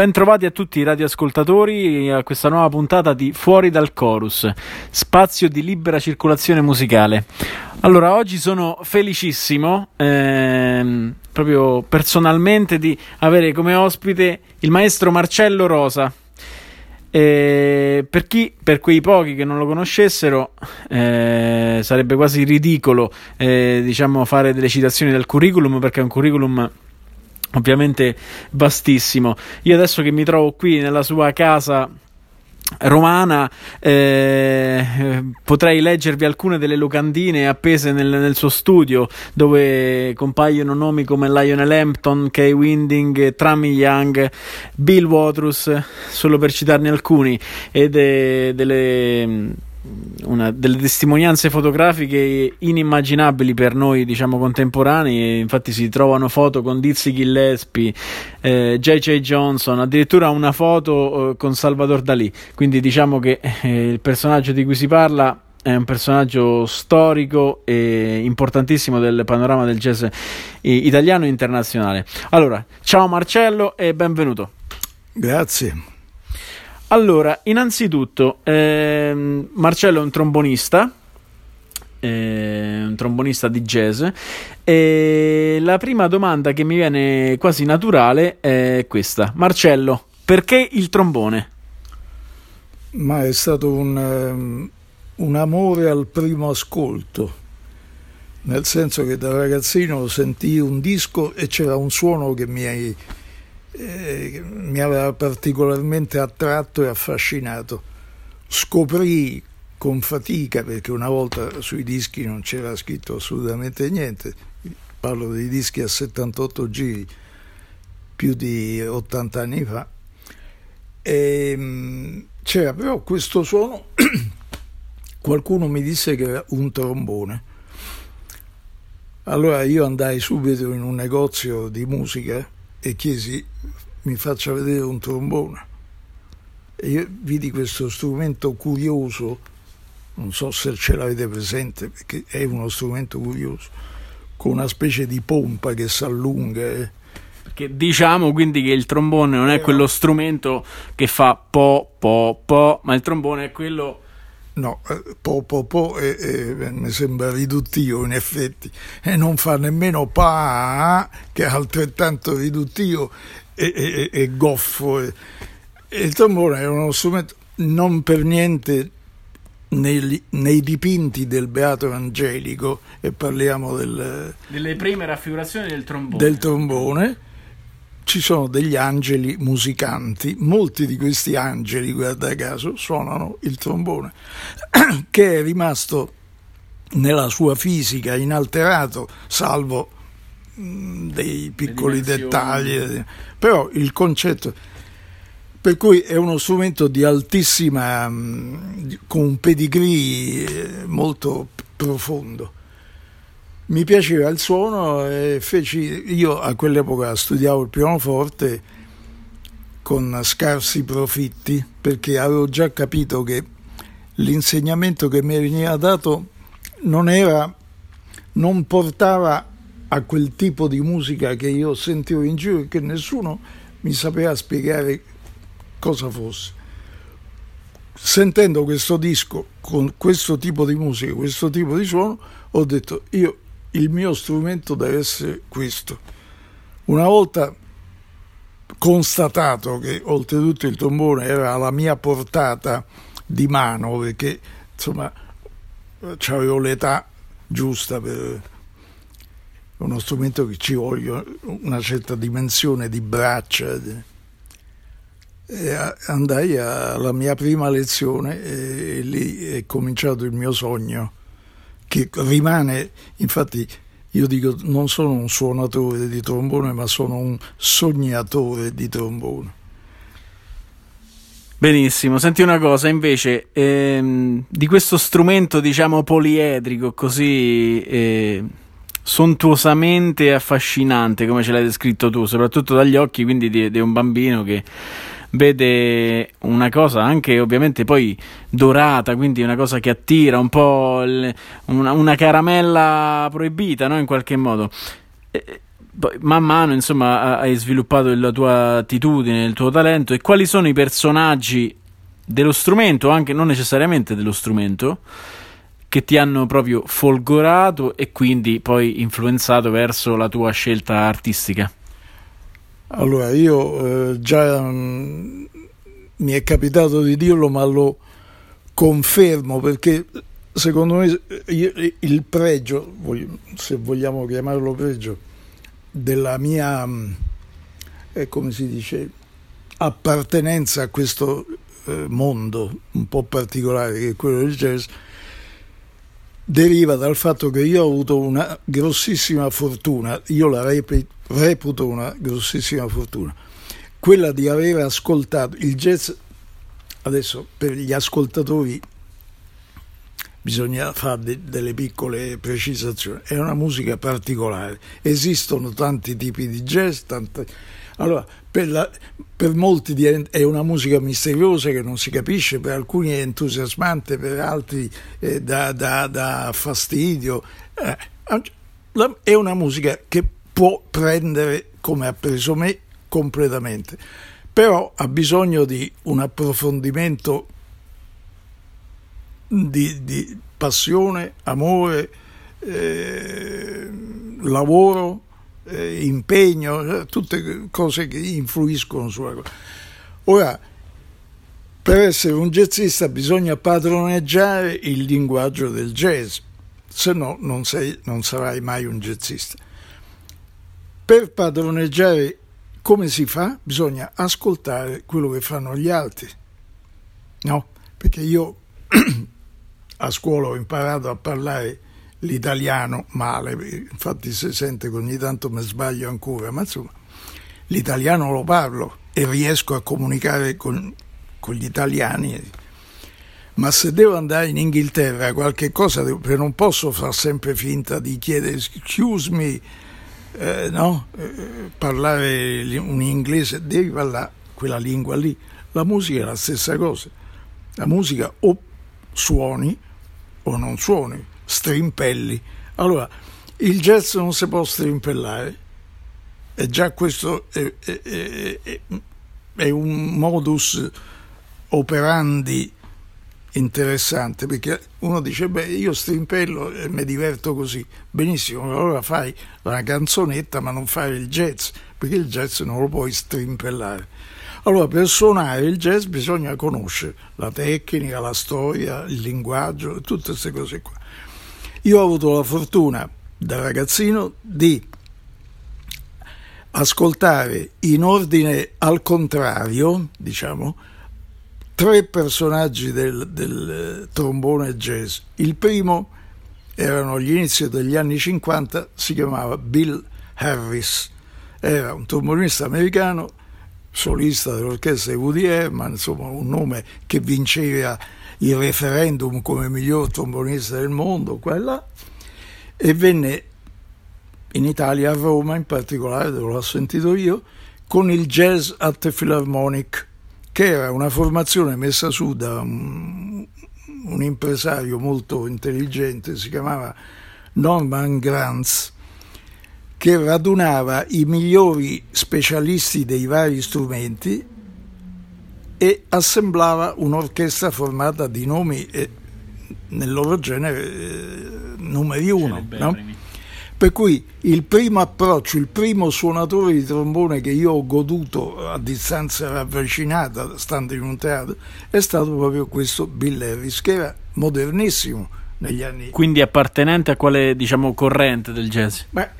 Bentrovati a tutti i radioascoltatori a questa nuova puntata di Fuori dal Chorus, spazio di libera circolazione musicale. Allora, oggi sono felicissimo, ehm, proprio personalmente, di avere come ospite il maestro Marcello Rosa. Eh, per chi, per quei pochi che non lo conoscessero, eh, sarebbe quasi ridicolo, eh, diciamo, fare delle citazioni del curriculum perché è un curriculum ovviamente vastissimo. Io adesso che mi trovo qui nella sua casa romana eh, potrei leggervi alcune delle locandine appese nel, nel, suo studio dove compaiono nomi come Lionel Hampton, Kay Winding, Trami Young, Bill Watrous solo per citarne alcuni e de, delle una, delle testimonianze fotografiche inimmaginabili per noi, diciamo, contemporanei. Infatti, si trovano foto con Dizzy Gillespie, eh, J.J. Johnson, addirittura una foto eh, con Salvador Dalì. Quindi, diciamo che eh, il personaggio di cui si parla è un personaggio storico e importantissimo del panorama del jazz italiano e internazionale. Allora, ciao Marcello e benvenuto. Grazie. Allora, innanzitutto, ehm, Marcello è un trombonista, eh, un trombonista di jazz. E la prima domanda che mi viene quasi naturale è questa: Marcello, perché il trombone? Ma è stato un, um, un amore al primo ascolto, nel senso che da ragazzino sentii un disco e c'era un suono che mi eh, mi aveva particolarmente attratto e affascinato. Scoprì con fatica, perché una volta sui dischi non c'era scritto assolutamente niente, parlo dei dischi a 78 giri, più di 80 anni fa, e, ehm, c'era però questo suono, qualcuno mi disse che era un trombone. Allora io andai subito in un negozio di musica e chiesi mi faccia vedere un trombone. E io vidi questo strumento curioso, non so se ce l'avete presente perché è uno strumento curioso, con una specie di pompa che si allunga. Eh. Perché diciamo quindi che il trombone non è quello strumento che fa po po po, ma il trombone è quello No, eh, po po po eh, eh, mi sembra riduttivo in effetti e non fa nemmeno pa che è altrettanto riduttivo e, e, e goffo. Il trombone è uno strumento non per niente nei, nei, dipinti del Beato Evangelico e parliamo del, delle prime raffigurazioni del trombone. Del trombone ci sono degli angeli musicanti, molti di questi angeli, guarda caso, suonano il trombone, che è rimasto nella sua fisica inalterato, salvo mh, dei piccoli dettagli, però il concetto per cui è uno strumento di altissima con un pedigree molto profondo mi piaceva il suono e feci, io a quell'epoca studiavo il pianoforte con scarsi profitti perché avevo già capito che l'insegnamento che mi veniva dato non era, non portava a quel tipo di musica che io sentivo in giro e che nessuno mi sapeva spiegare cosa fosse. Sentendo questo disco con questo tipo di musica, questo tipo di suono, ho detto io il mio strumento deve essere questo. Una volta constatato che oltretutto il trombone era alla mia portata di mano, perché insomma avevo l'età giusta per uno strumento che ci voglio una certa dimensione di braccia. E andai alla mia prima lezione e lì è cominciato il mio sogno che rimane, infatti io dico non sono un suonatore di trombone, ma sono un sognatore di trombone. Benissimo, senti una cosa invece, ehm, di questo strumento diciamo poliedrico così eh, sontuosamente affascinante come ce l'hai descritto tu, soprattutto dagli occhi quindi di, di un bambino che vede una cosa anche ovviamente poi dorata, quindi una cosa che attira, un po' il, una, una, caramella proibita no? in qualche modo. E, man mano insomma hai sviluppato la tua attitudine, il tuo talento e quali sono i personaggi dello strumento, anche non necessariamente dello strumento, che ti hanno proprio folgorato e quindi poi influenzato verso la tua scelta artistica? Allora, io eh, già mh, mm, mi è capitato di dirlo, ma lo confermo perché secondo me il pregio, se vogliamo chiamarlo pregio, della mia, eh, come si dice, appartenenza a questo eh, mondo un po' particolare che è quello del jazz, deriva dal fatto che io ho avuto una grossissima fortuna, io la reputo una grossissima fortuna, quella di aver ascoltato il jazz, adesso per gli ascoltatori bisogna fare de- delle piccole precisazioni. È una musica particolare. Esistono tanti tipi di jazz, tante... allora per, la, per molti è una musica misteriosa che non si capisce, per alcuni è entusiasmante, per altri eh, dà, dà, dà, fastidio. Eh, è una musica che può prendere, come ha preso me, completamente, però ha bisogno di un approfondimento di, di passione, amore, eh, lavoro, eh, impegno, tutte cose che influiscono sulla cosa. Ora, per essere un jazzista bisogna padroneggiare il linguaggio del jazz, se no non, sei, non sarai mai un jazzista. Per padroneggiare come si fa? Bisogna ascoltare quello che fanno gli altri, no? Perché io a scuola ho imparato a parlare l'italiano male, infatti si sente che ogni tanto mi sbaglio ancora, ma insomma l'italiano lo parlo e riesco a comunicare con, con gli italiani. Ma se devo andare in Inghilterra qualche cosa, non posso far sempre finta di chiedere excuse me, eh, no? Eh, parlare un inglese, devi parlare quella lingua lì. La musica è la stessa cosa. La musica o suoni o non suoni, strimpelli. Allora, il jazz non si può strimpellare e già questo è, è, è, è un modus operandi interessante perché uno dice beh io strimpello e mi diverto così benissimo allora fai la canzonetta ma non fai il jazz perché il jazz non lo puoi strimpellare allora, per suonare il jazz bisogna conoscere la tecnica, la storia, il linguaggio, tutte queste cose qua. Io ho avuto la fortuna da ragazzino di ascoltare in ordine al contrario, diciamo, tre personaggi del, del trombone jazz. Il primo erano gli inizi degli anni 50, si chiamava Bill Harris, era un trombonista americano solista dell'orchestra di Woody Herman, insomma un nome che vinceva il referendum come miglior trombonista del mondo, quella, e venne in Italia, a Roma in particolare, dove l'ho sentito io, con il Jazz at the Philharmonic, che era una formazione messa su da un, un impresario molto intelligente, si chiamava Norman Granz, che radunava i migliori specialisti dei vari strumenti e assemblava un'orchestra formata di nomi e nel loro genere eh, numeri uno. No? Per cui il primo approccio, il primo suonatore di trombone che io ho goduto a distanza ravvicinata, stando in un teatro, è stato proprio questo Bill Harris, che era modernissimo negli anni... Quindi appartenente a quale diciamo, corrente del jazz? Beh,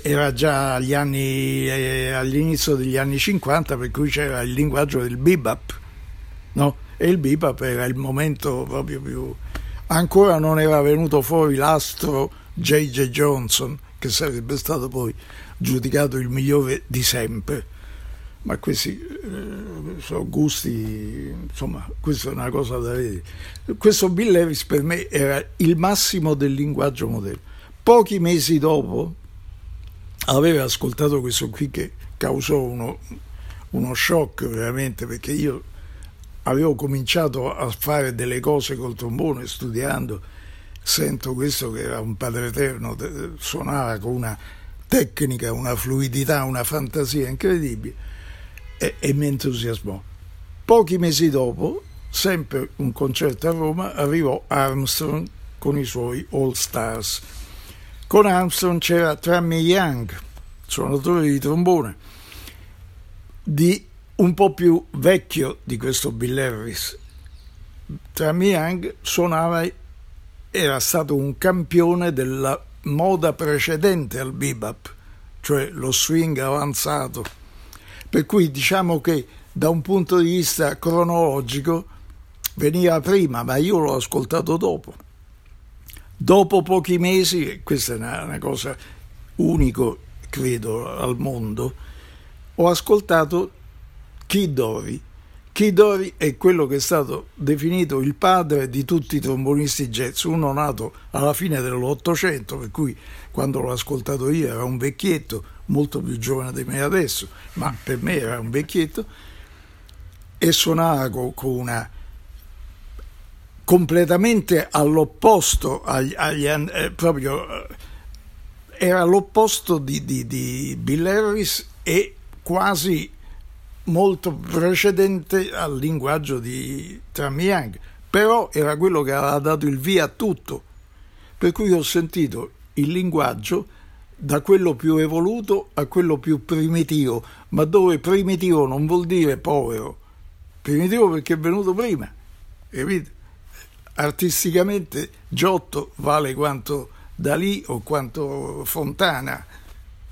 era già agli anni, eh, all'inizio degli anni 50, per cui c'era il linguaggio del bebop, no? E il bebop era il momento proprio più... Ancora non era venuto fuori l'astro J.J. Johnson, che sarebbe stato poi giudicato il migliore di sempre. ma questi eh, sono gusti, insomma, questa è una cosa da vedere. Questo Bill Levis per me era il massimo del linguaggio moderno. Pochi mesi dopo aveva ascoltato questo qui che causò uno, uno shock veramente perché io avevo cominciato a fare delle cose col trombone studiando, sento questo che era un padre eterno, suonava con una tecnica, una fluidità, una fantasia incredibile e, e mi entusiasmò. Pochi mesi dopo, sempre un concerto a Roma, arrivò Armstrong con i suoi All Stars. Con Armstrong c'era Trammy Young, suonatore di trombone, di un po' più vecchio di questo Bill Harris. Trammy Young suonava, era stato un campione della moda precedente al bebop, cioè lo swing avanzato per cui diciamo che da un punto di vista cronologico veniva prima, ma io l'ho ascoltato dopo. Dopo pochi mesi, questa è una, una cosa unico, credo, al mondo, ho ascoltato Kid Dory. Kid Dory è quello che è stato definito il padre di tutti i trombonisti jazz, uno nato alla fine dell'Ottocento, per cui quando l'ho ascoltato io era un vecchietto, molto più giovane di me adesso, ma per me era un vecchietto, e suonava con, una completamente all'opposto agli, agli eh, proprio eh, era l'opposto di, di, di Bill Harris e quasi molto precedente al linguaggio di Tram Young, però era quello che aveva dato il via a tutto. Per cui ho sentito il linguaggio da quello più evoluto a quello più primitivo, ma dove primitivo non vuol dire povero, primitivo perché è venuto prima, capite? Artisticamente Giotto vale quanto Dalì o quanto Fontana,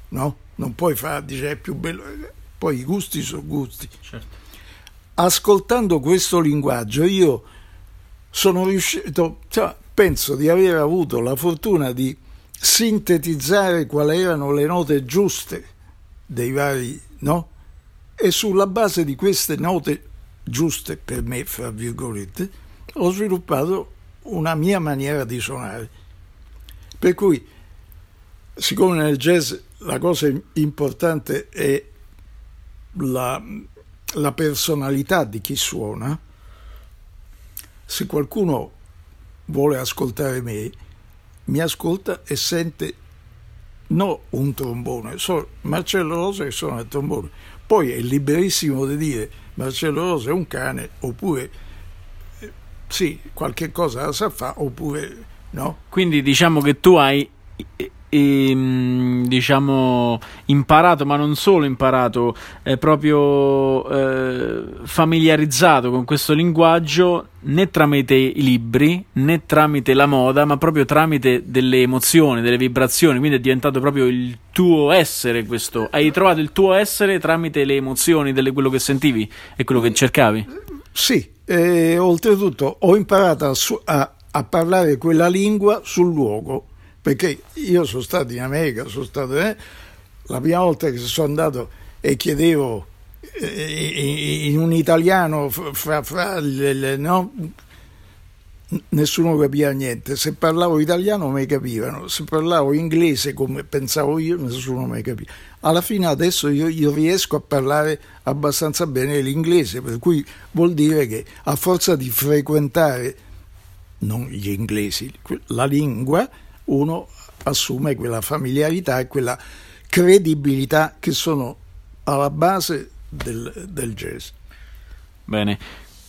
no? Non puoi fare, dice, è più bello, poi i gusti sono gusti. Certo. Ascoltando questo linguaggio io sono riuscito, cioè, penso di aver avuto la fortuna di sintetizzare quali erano le note giuste dei vari, no? E sulla base di queste note giuste per me, fra virgolette, ho sviluppato una mia maniera di suonare. Per cui, siccome nel jazz la cosa importante è la, la personalità di chi suona, se qualcuno vuole ascoltare me, mi ascolta e sente no un trombone, so Marcello Rosa che suona il trombone. Poi è liberissimo di dire Marcello Rosa è un cane, oppure sì, qualche cosa la sa fare, oppure no. Quindi diciamo che tu hai e, mm, diciamo imparato, ma non solo imparato, è proprio eh, familiarizzato con questo linguaggio né tramite i libri né tramite la moda, ma proprio tramite delle emozioni, delle vibrazioni. Quindi è diventato proprio il tuo essere. Questo hai trovato il tuo essere tramite le emozioni, delle, quello che sentivi e quello che cercavi. Sì, e oltretutto ho imparato a, a, a parlare quella lingua sul luogo perché io sono stato in America, sono stato, eh, la prima volta che sono andato e chiedevo eh, in un italiano fra, fra le, le, no? nessuno capiva niente, se parlavo italiano mi capivano, se parlavo inglese come pensavo io nessuno mi capiva. Alla fine adesso io, io, riesco a parlare abbastanza bene l'inglese, per cui vuol dire che a forza di frequentare non gli inglesi, la lingua, uno assume quella familiarità e quella credibilità che sono alla base del, del jazz. Bene,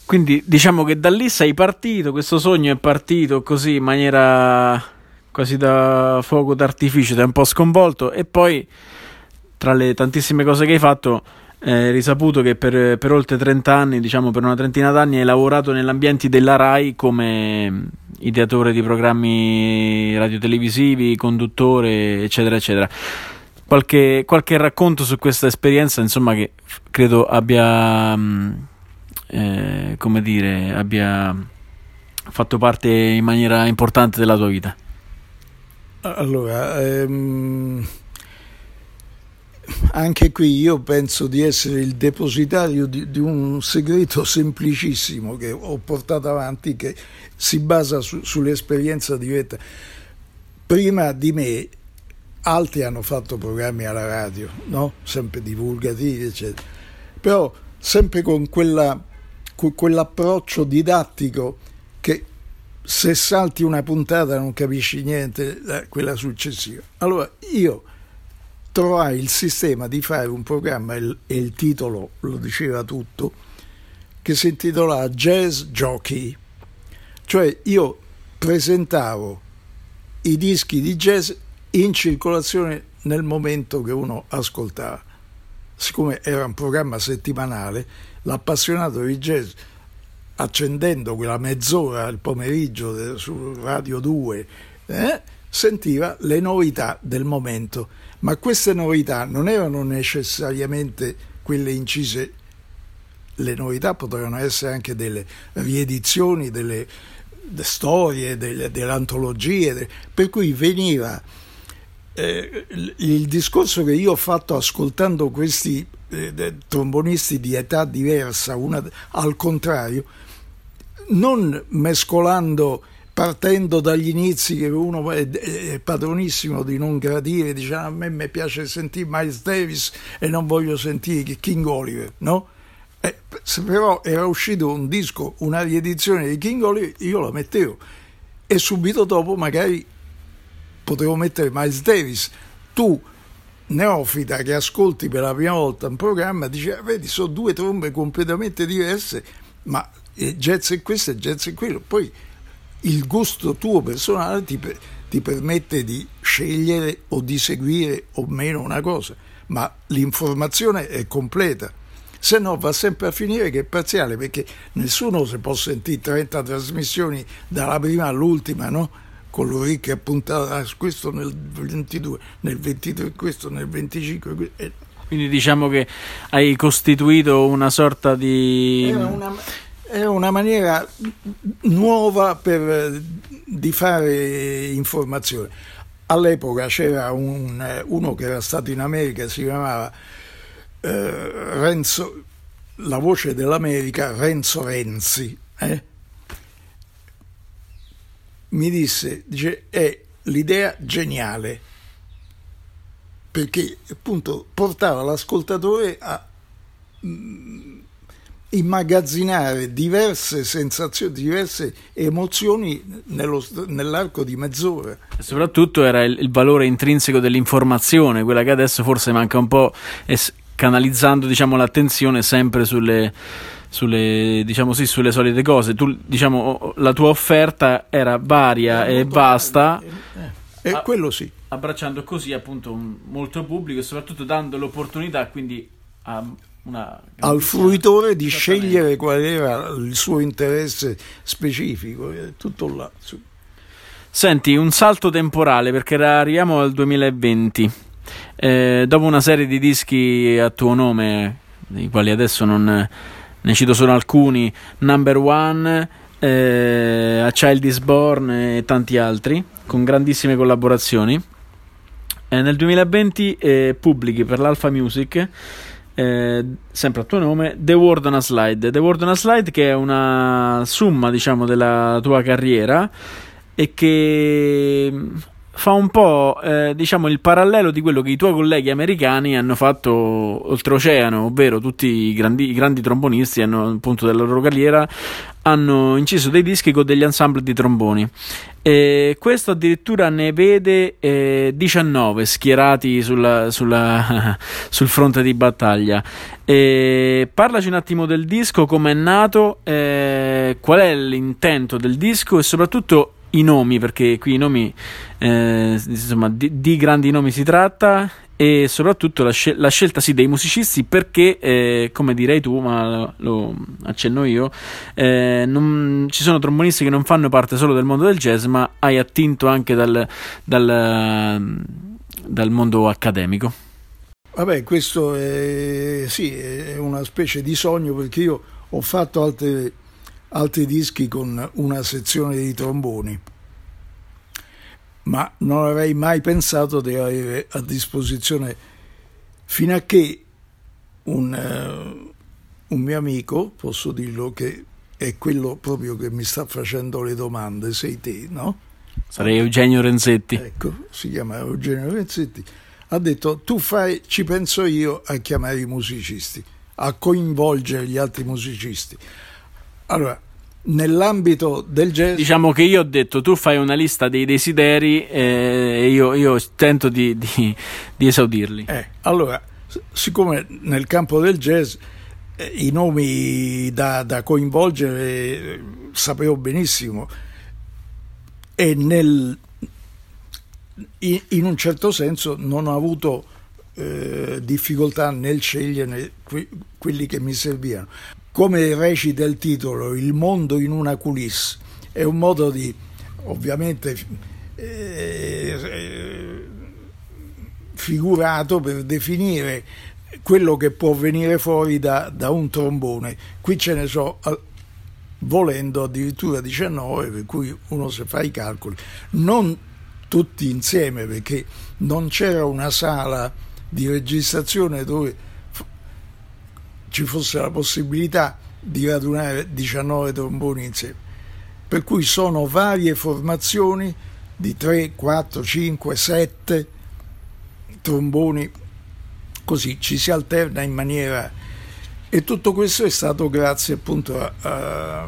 quindi diciamo che da lì sei partito, questo sogno è partito così in maniera quasi da fuoco d'artificio, ti è un po' sconvolto e poi tra le tantissime cose che hai fatto eh, risaputo che per, per, oltre 30 anni, diciamo per una trentina d'anni, hai lavorato nell'ambiente della RAI come ideatore di programmi radiotelevisivi, conduttore, eccetera, eccetera. Qualche, qualche racconto su questa esperienza, insomma, che credo abbia, mm, eh, come dire, abbia fatto parte in maniera importante della tua vita. Allora, ehm anche qui io penso di essere il depositario di, di, un segreto semplicissimo che ho portato avanti che si basa su, sull'esperienza diretta. Prima di me altri hanno fatto programmi alla radio, no? sempre divulgativi, eccetera, però sempre con, quella, con quell'approccio didattico che se salti una puntata non capisci niente, eh, quella successiva. Allora io trovai il sistema di fare un programma e il titolo lo diceva tutto, che si intitolava Jazz Jockey, cioè io presentavo i dischi di jazz in circolazione nel momento che uno ascoltava. Siccome era un programma settimanale, l'appassionato di jazz, accendendo quella mezz'ora al pomeriggio su Radio 2, eh, sentiva le novità del momento, ma queste novità non erano necessariamente quelle incise, le novità potevano essere anche delle riedizioni, delle, delle storie, delle, delle antologie, per cui veniva eh, il discorso che io ho fatto ascoltando questi eh, trombonisti di età diversa, una, al contrario, non mescolando partendo dagli inizi che uno è, padronissimo di non gradire, dice ah, a me mi piace sentire Miles Davis e non voglio sentire King Oliver, no? Eh, però era uscito un disco, una riedizione di King Oliver, io la mettevo e subito dopo magari potevo mettere Miles Davis. Tu, neofita che ascolti per la prima volta un programma, dici, ah, vedi, sono due trombe completamente diverse, ma jazz è questo e jazz è quello. Poi il gusto tuo personale ti, ti permette di scegliere o di seguire o meno una cosa, ma l'informazione è completa se no va sempre a finire che è parziale perché nessuno si può sentire 30 trasmissioni dalla prima all'ultima no? con l'orecchio appuntato a questo nel 22, nel 23, questo nel 25. Quindi diciamo che hai costituito una sorta di... Una, è una maniera nuova per, di fare informazione. All'epoca c'era un, uno che era stato in America, si chiamava eh, Renzo, la voce dell'America, Renzo Renzi. Eh? mi disse, dice, è l'idea geniale, perché appunto portava l'ascoltatore a mm, immagazzinare diverse sensazioni, diverse emozioni nello, nell'arco di mezz'ora. E soprattutto era il, il, valore intrinseco dell'informazione, quella che adesso forse manca un po', es- canalizzando diciamo, l'attenzione sempre sulle sulle, diciamo sì, sulle solite cose. Tu, diciamo, la tua offerta era varia e vasta. Eh, eh, quello sì. Abbracciando così appunto un, molto pubblico e soprattutto dando l'opportunità quindi a al fruitore di scegliere qual era il suo interesse specifico, tutto là. Senti, un salto temporale perché arriviamo al 2020. Eh, dopo una serie di dischi a tuo nome, dei quali adesso non ne cito solo alcuni, Number One, eh, A Child is Born e tanti altri, con grandissime collaborazioni. Eh, nel 2020 eh, pubblichi per l'Alpha Music, eh, sempre a tuo nome, The World on a Slide. The World on a Slide che è una somma, diciamo, della tua carriera e che fa un po' eh, diciamo il parallelo di quello che i tuoi colleghi americani hanno fatto oltreoceano, ovvero tutti i grandi, i grandi trombonisti hanno, appunto della loro carriera hanno inciso dei dischi con degli ensemble di tromboni. E questo addirittura ne vede eh, 19 schierati sulla, sulla, sul fronte di battaglia. E parlaci un attimo del disco, come è nato, eh, qual è l'intento del disco e soprattutto i nomi, perché qui i nomi, eh, insomma, di, di, grandi nomi si tratta e soprattutto la, scel- la scelta sì dei musicisti perché, eh, come direi tu, ma lo, accenno io, eh, non, ci sono trombonisti che non fanno parte solo del mondo del jazz, ma hai attinto anche dal, dal, dal mondo accademico. Vabbè, questo è, sì, è una specie di sogno perché io ho fatto altre altri dischi con una sezione di tromboni, ma non avrei mai pensato di avere a disposizione fino a che un, uh, un mio amico, posso dirlo che è quello proprio che mi sta facendo le domande, sei te, no? Sarei Eugenio Renzetti. Ecco, si chiama Eugenio Renzetti. Ha detto, tu fai, ci penso io a chiamare i musicisti, a coinvolgere gli altri musicisti. Allora, nell'ambito del jazz... Diciamo che io ho detto, tu fai una lista dei desideri eh, e io, io, tento di, di, di esaudirli. Eh, allora, siccome nel campo del jazz eh, i nomi da, da coinvolgere eh, sapevo benissimo e nel, in, in, un certo senso non ho avuto eh, difficoltà nel scegliere que, quelli che mi servivano. Come recita il titolo, il mondo in una culisse, è un modo di, ovviamente, eh, figurato per definire quello che può venire fuori da, da un trombone. Qui ce ne so volendo addirittura 19, per cui uno si fa i calcoli, non tutti insieme perché non c'era una sala di registrazione dove ci fosse la possibilità di radunare 19 tromboni insieme. Per cui sono varie formazioni di 3, 4, 5, 7 tromboni, così ci si alterna in maniera... E tutto questo è stato grazie appunto a, a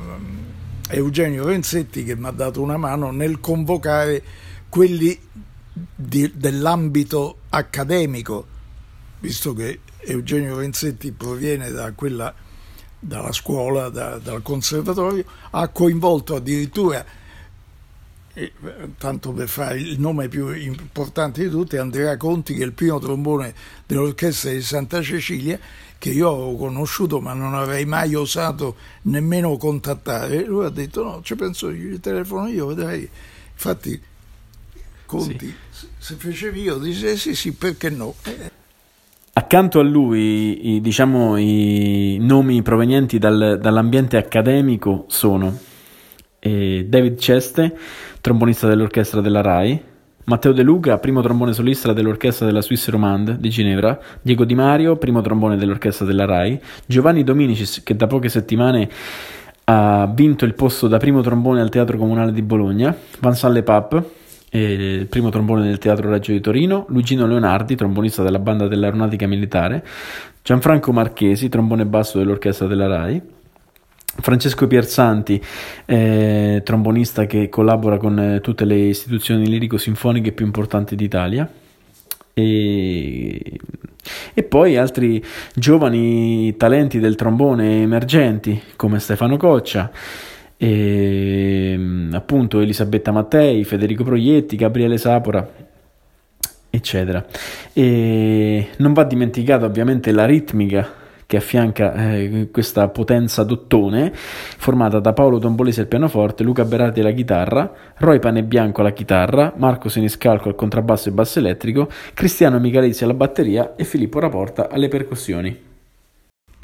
Eugenio Renzetti che mi ha dato una mano nel convocare quelli di, dell'ambito accademico, visto che Eugenio Renzetti proviene da quella, dalla scuola, da, dal conservatorio, ha coinvolto addirittura e, tanto per fare il nome più importante di tutti, Andrea Conti, che è il primo trombone dell'orchestra di Santa Cecilia, che io ho conosciuto ma non avrei mai osato nemmeno contattare. Lui ha detto no, ci penso io, gli telefono io, vedrai. Infatti Conti, sì. se facevi io, dice sì sì, perché no? Accanto a lui, i, diciamo, i nomi provenienti dal, dall'ambiente accademico sono eh, David Ceste, trombonista dell'orchestra della RAI, Matteo De Luca, primo trombone solista dell'orchestra della Swiss Romande di Ginevra, Diego Di Mario, primo trombone dell'orchestra della RAI, Giovanni Dominicis, che da poche settimane ha vinto il posto da primo trombone al Teatro Comunale di Bologna, Vincent Le Pap, eh, primo trombone del Teatro Reggio di Torino, Luigino Leonardi, trombonista della banda dell'Aeronautica Militare, Gianfranco Marchesi, trombone basso dell'orchestra della RAI, Francesco Pierzanti, eh, trombonista che collabora con eh, tutte le istituzioni lirico-sinfoniche più importanti d'Italia. E, e, poi altri giovani talenti del trombone emergenti come Stefano Coccia, e, appunto Elisabetta Mattei, Federico Proietti, Gabriele Sapora, eccetera. E non va dimenticata ovviamente la ritmica che affianca eh, questa potenza d'ottone, formata da Paolo Tombolese al pianoforte, Luca Berardi alla chitarra, Roy Panebianco alla chitarra, Marco Seniscalco al contrabbasso e basso elettrico, Cristiano Michalizzi alla batteria e Filippo Raporta alle percussioni.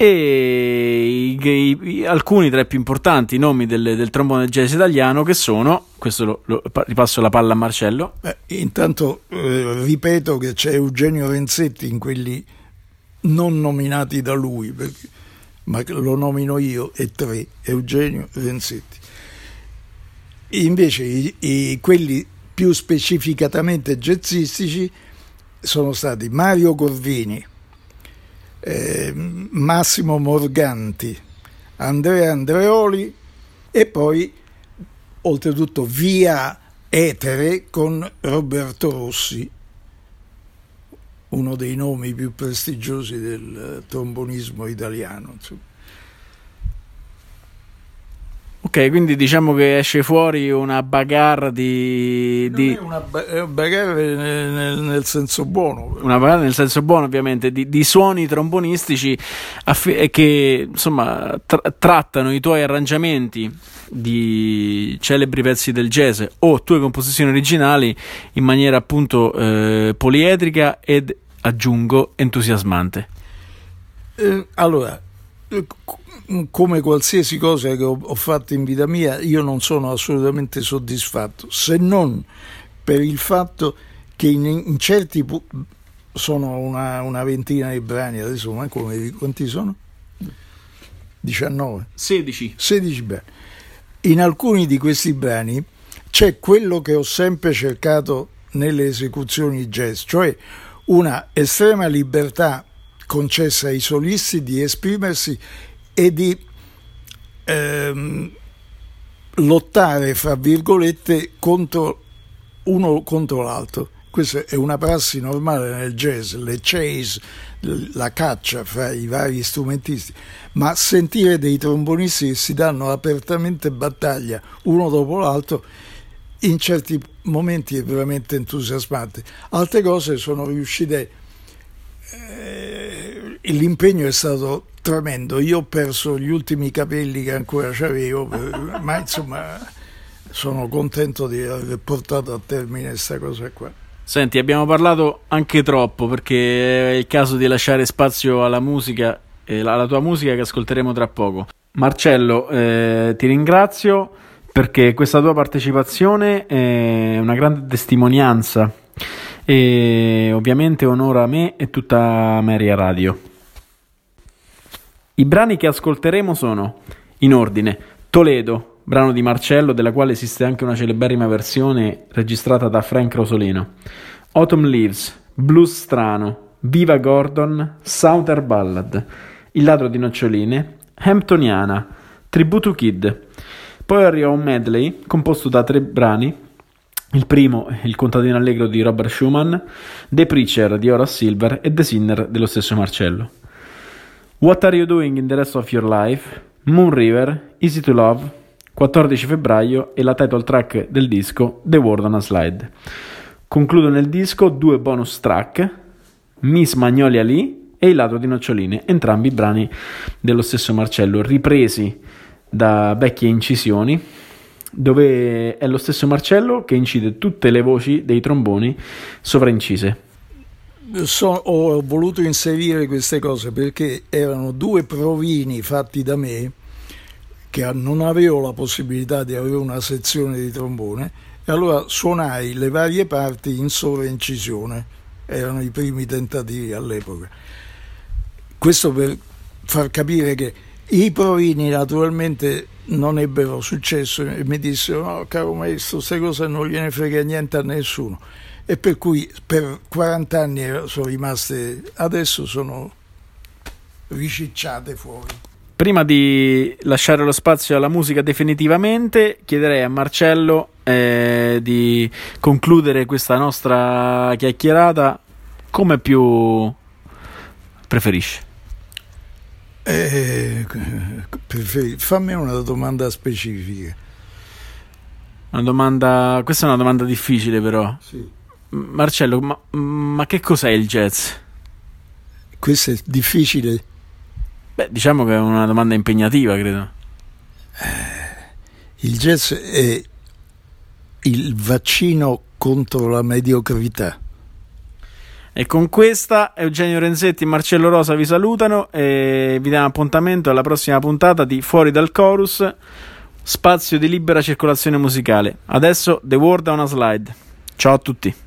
E i, i, alcuni tra i più importanti nomi del, del trombone jazz italiano che sono, questo lo, lo, ripasso la palla a Marcello. Beh, intanto eh, ripeto che c'è Eugenio Renzetti in quelli non nominati da lui, perché, ma lo nomino io e tre, Eugenio Renzetti. Invece i, i, quelli più specificatamente jazzistici sono stati Mario Corvini, eh, Massimo Morganti, Andrea Andreoli e poi oltretutto via etere con Roberto Rossi uno dei nomi più prestigiosi del trombonismo italiano. Insomma. Ok, quindi diciamo che esce fuori una bagarre di... di... una bagarre nel, nel, senso buono. Una bagarre nel senso buono ovviamente, di, di suoni trombonistici affi- che insomma tra- trattano i tuoi arrangiamenti di celebri pezzi del jazz o tue composizioni originali in maniera appunto eh, poliedrica ed aggiungo entusiasmante. Eh, allora, eh, come qualsiasi cosa che ho, fatto in vita mia, io non sono assolutamente soddisfatto, se non per il fatto che in, in certi sono una, una ventina di brani, adesso ma come, quanti sono? 19? 16. 16 brani. In alcuni di questi brani c'è quello che ho sempre cercato nelle esecuzioni jazz, cioè una estrema libertà concessa ai solisti di esprimersi e di ehm, lottare, fra virgolette, contro uno contro l'altro. Questa è una prassi normale nel jazz, le chase, la caccia fra i vari strumentisti, ma sentire dei trombonisti che si danno apertamente battaglia uno dopo l'altro in certi momenti è veramente entusiasmante. Altre cose sono riuscite, eh, l'impegno è stato tremendo, io ho perso gli ultimi capelli che ancora avevo, eh, ma insomma sono contento di aver portato a termine questa cosa qua. Senti, abbiamo parlato anche troppo perché è il caso di lasciare spazio alla musica, alla tua musica che ascolteremo tra poco. Marcello, eh, ti ringrazio perché questa tua partecipazione è una grande testimonianza e ovviamente onora me e tutta Meria Radio. I brani che ascolteremo sono, in ordine, Toledo, brano di Marcello, della quale esiste anche una celeberrima versione registrata da Frank Rosolino, Autumn Leaves, Blues Strano, Viva Gordon, Southern Ballad, Il ladro di noccioline, Hamptoniana, Tributo Kid. Poi arriva un medley composto da tre brani. Il primo, Il contadino allegro di Robert Schumann, The Preacher di Horace Silver e The Sinner dello stesso Marcello. What Are You Doing in the Rest of Your Life, Moon River, Easy to Love, 14 febbraio e la title track del disco The World on a Slide. Concludo nel disco due bonus track, Miss Magnolia Lee e Il ladro di noccioline, entrambi brani dello stesso Marcello, ripresi da vecchie incisioni, dove è lo stesso Marcello che incide tutte le voci dei tromboni sovraincise. So, ho voluto inserire queste cose perché erano due provini fatti da me che non avevo la possibilità di avere una sezione di trombone. E allora suonai le varie parti in sovraincisione erano i primi tentativi all'epoca. Questo per far capire che i provini naturalmente non ebbero successo e mi dissero no caro maestro queste cose non gliene frega niente a nessuno e per cui per 40 anni sono rimaste adesso sono ricicciate fuori Prima di lasciare lo spazio alla musica definitivamente, chiederei a Marcello eh, di concludere questa nostra chiacchierata come più preferisce. Eh, preferi... Fammi una domanda specifica. Una domanda... Questa è una domanda difficile però. Sì. Marcello, ma, ma che cos'è il jazz? Questo è difficile. Beh, diciamo che è una domanda impegnativa, credo. Il jazz è il vaccino contro la mediocrità. E con questa Eugenio Renzetti e Marcello Rosa vi salutano e vi diamo appuntamento alla prossima puntata di Fuori dal Chorus, spazio di libera circolazione musicale. Adesso The Word on a Slide. Ciao a tutti.